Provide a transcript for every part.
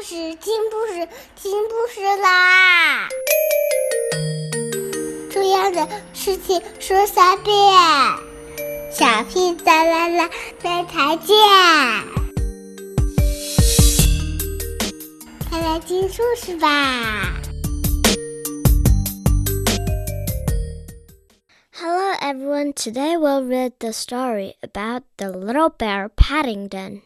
故事，听故事，听故事啦！重要的事情说三遍，小屁哒啦啦，明天见！快来听故事吧！Hello everyone, today we'll read the story about the little bear Paddington.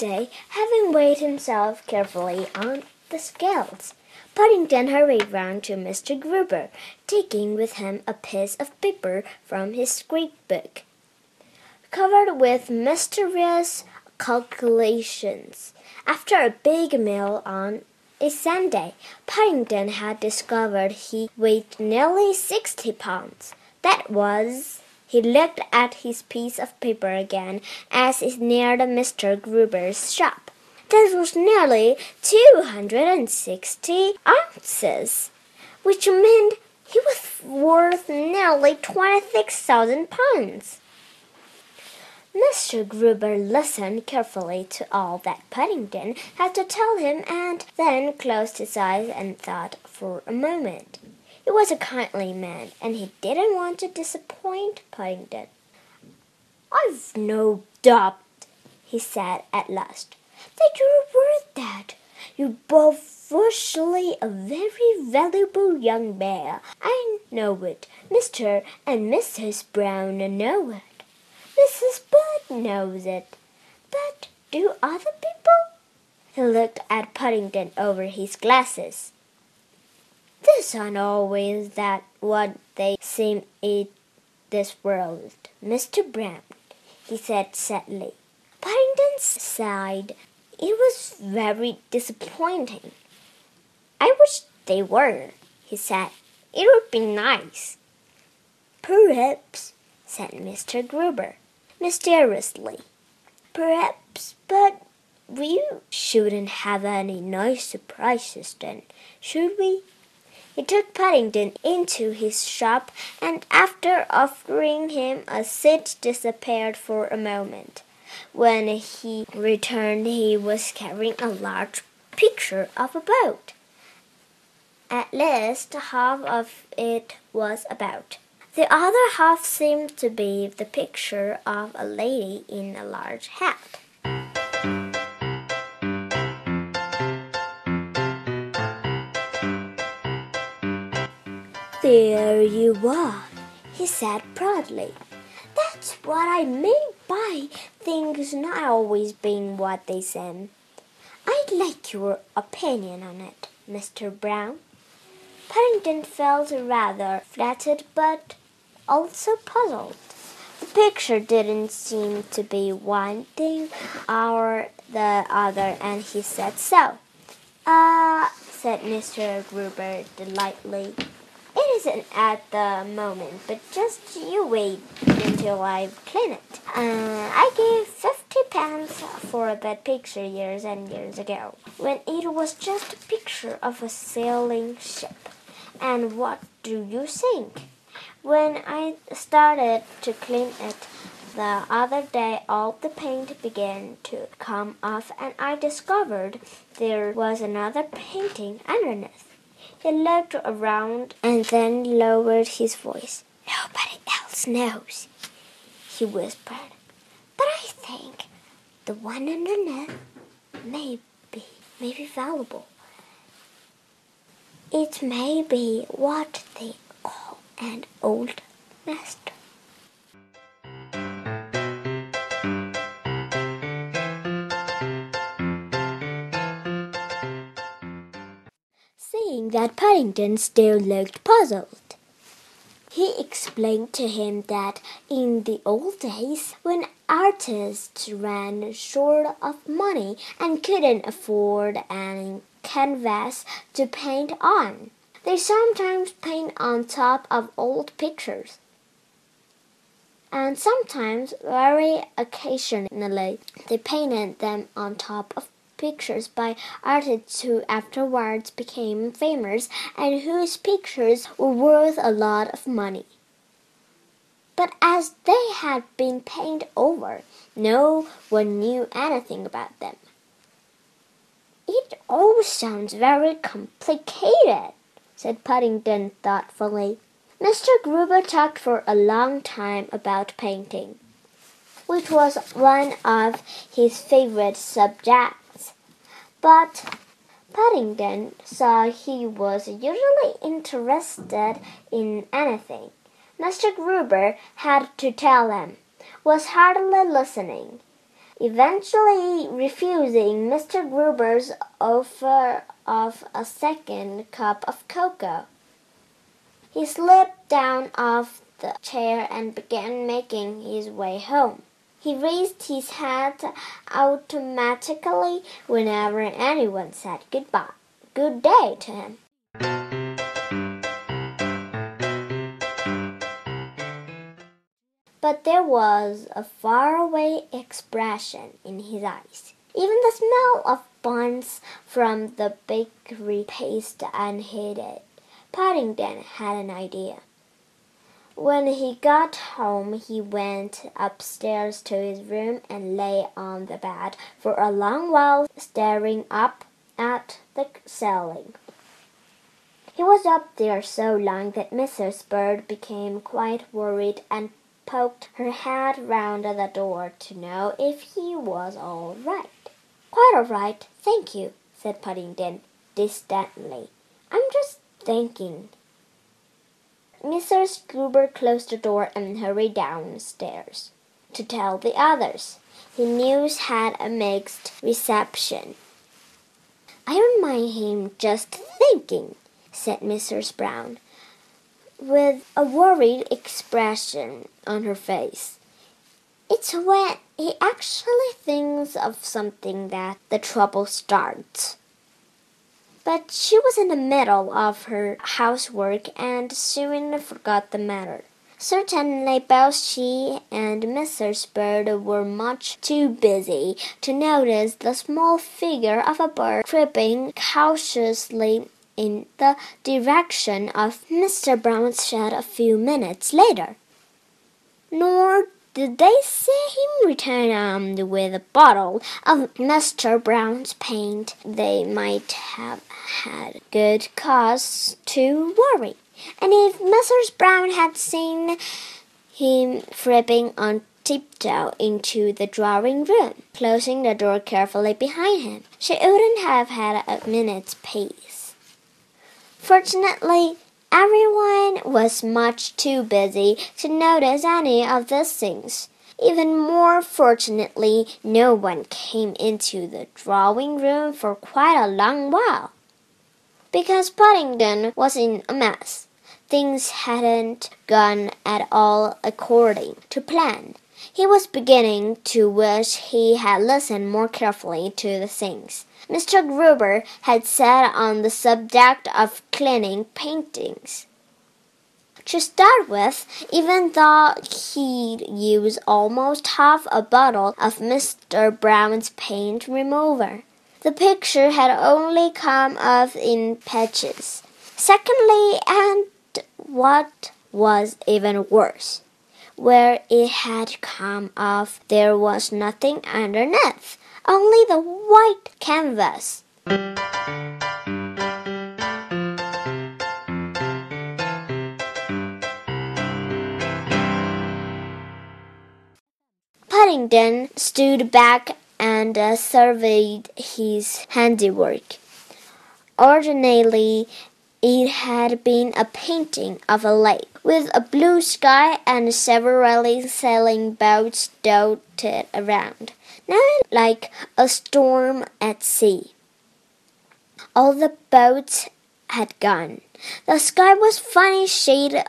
Day, having weighed himself carefully on the scales, Paddington hurried round to Mr. Gruber, taking with him a piece of paper from his scrapbook, covered with mysterious calculations. After a big meal on a Sunday, Paddington had discovered he weighed nearly sixty pounds. That was he looked at his piece of paper again as he neared Mr. Gruber's shop. That was nearly two hundred and sixty ounces, which meant he was worth nearly twenty-six thousand pounds. Mr. Gruber listened carefully to all that Paddington had to tell him and then closed his eyes and thought for a moment. He was a kindly man, and he didn't want to disappoint Paddington. I've no doubt, he said at last, that you're worth that. You're both virtually a very valuable young bear. I know it. Mr. and Mrs. Brown know it. Mrs. Bird knows it. But do other people? He looked at Paddington over his glasses. This aren't always that what they seem in this world, Mr. Brown, he said sadly. Paddington sighed. It was very disappointing. I wish they were, he said. It would be nice. Perhaps, said Mr. Gruber, mysteriously. Perhaps, but we shouldn't have any nice surprises then, should we? He took Paddington into his shop and after offering him a seat disappeared for a moment. When he returned he was carrying a large picture of a boat. At least half of it was a boat. The other half seemed to be the picture of a lady in a large hat. There you are, he said proudly. That's what I mean by things not always being what they seem. I'd like your opinion on it, Mr. Brown. Paddington felt rather flattered but also puzzled. The picture didn't seem to be one thing or the other, and he said so. Ah, uh, said Mr. Gruber delightedly. Isn't at the moment, but just you wait until I clean it. Uh, I gave fifty pounds for that picture years and years ago, when it was just a picture of a sailing ship. And what do you think? When I started to clean it the other day, all the paint began to come off, and I discovered there was another painting underneath. He looked around and then lowered his voice. Nobody else knows, he whispered. But I think the one underneath may be, may be valuable. It may be what they call an old master. That Paddington still looked puzzled. He explained to him that in the old days, when artists ran short of money and couldn't afford any canvas to paint on, they sometimes paint on top of old pictures. And sometimes, very occasionally, they painted them on top of pictures by artists who afterwards became famous and whose pictures were worth a lot of money. But as they had been painted over, no one knew anything about them. It all sounds very complicated, said Paddington thoughtfully. Mr. Gruber talked for a long time about painting, which was one of his favorite subjects. But Paddington saw he was usually interested in anything Mr. Gruber had to tell him, was hardly listening eventually refusing Mr. Gruber's offer of a second cup of cocoa. He slipped down off the chair and began making his way home. He raised his hat automatically whenever anyone said goodbye, good day to him. But there was a faraway expression in his eyes. Even the smell of buns from the bakery paste unheeded. Paddington had an idea. When he got home, he went upstairs to his room and lay on the bed for a long while, staring up at the ceiling. He was up there so long that Mrs. Bird became quite worried and poked her head round the door to know if he was all right. Quite all right, thank you, said Paddington distantly. I'm just thinking. Mrs. Gruber closed the door and hurried downstairs to tell the others. The news had a mixed reception. I don't mind him just thinking, said Mrs. Brown with a worried expression on her face. It's when he actually thinks of something that the trouble starts. But she was in the middle of her housework and soon forgot the matter. Certainly, both she and Mrs. Bird were much too busy to notice the small figure of a bird creeping cautiously in the direction of Mr. Brown's shed a few minutes later. Nor did they see him return armed with a bottle of Mr. Brown's paint. They might have had good cause to worry. And if Mrs. Brown had seen him creeping on tiptoe into the drawing room, closing the door carefully behind him, she wouldn't have had a minute's peace. Fortunately, everyone was much too busy to notice any of these things. Even more fortunately, no one came into the drawing room for quite a long while. Because Paddington was in a mess. Things hadn't gone at all according to plan. He was beginning to wish he had listened more carefully to the things Mr. Gruber had said on the subject of cleaning paintings. To start with, even though he'd used almost half a bottle of Mr. Brown's paint remover, the picture had only come off in patches. Secondly, and what was even worse, where it had come off, there was nothing underneath, only the white canvas. Paddington stood back and uh, surveyed his handiwork. Ordinarily, it had been a painting of a lake with a blue sky and several sailing boats dotted around, now like a storm at sea. All the boats had gone. The sky was funny shade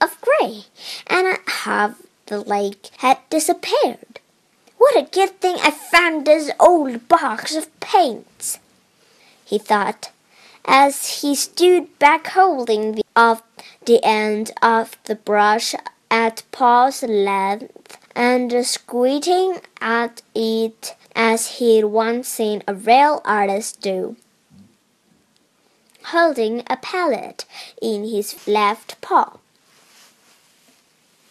of gray, and half the lake had disappeared. What a good thing I found this old box of paints, he thought as he stood back holding the, off the end of the brush at paw's length and squinting at it as he'd once seen a real artist do, holding a palette in his left paw.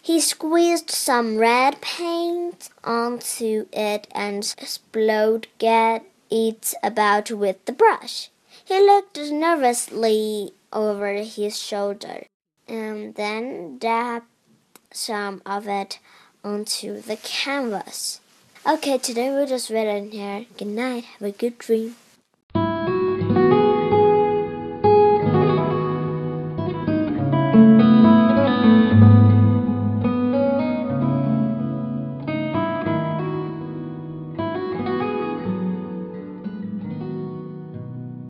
He squeezed some red paint onto it and exploded it about with the brush. He looked nervously over his shoulder and then dabbed some of it onto the canvas. Okay, today we'll just read it here. Good night. Have a good dream.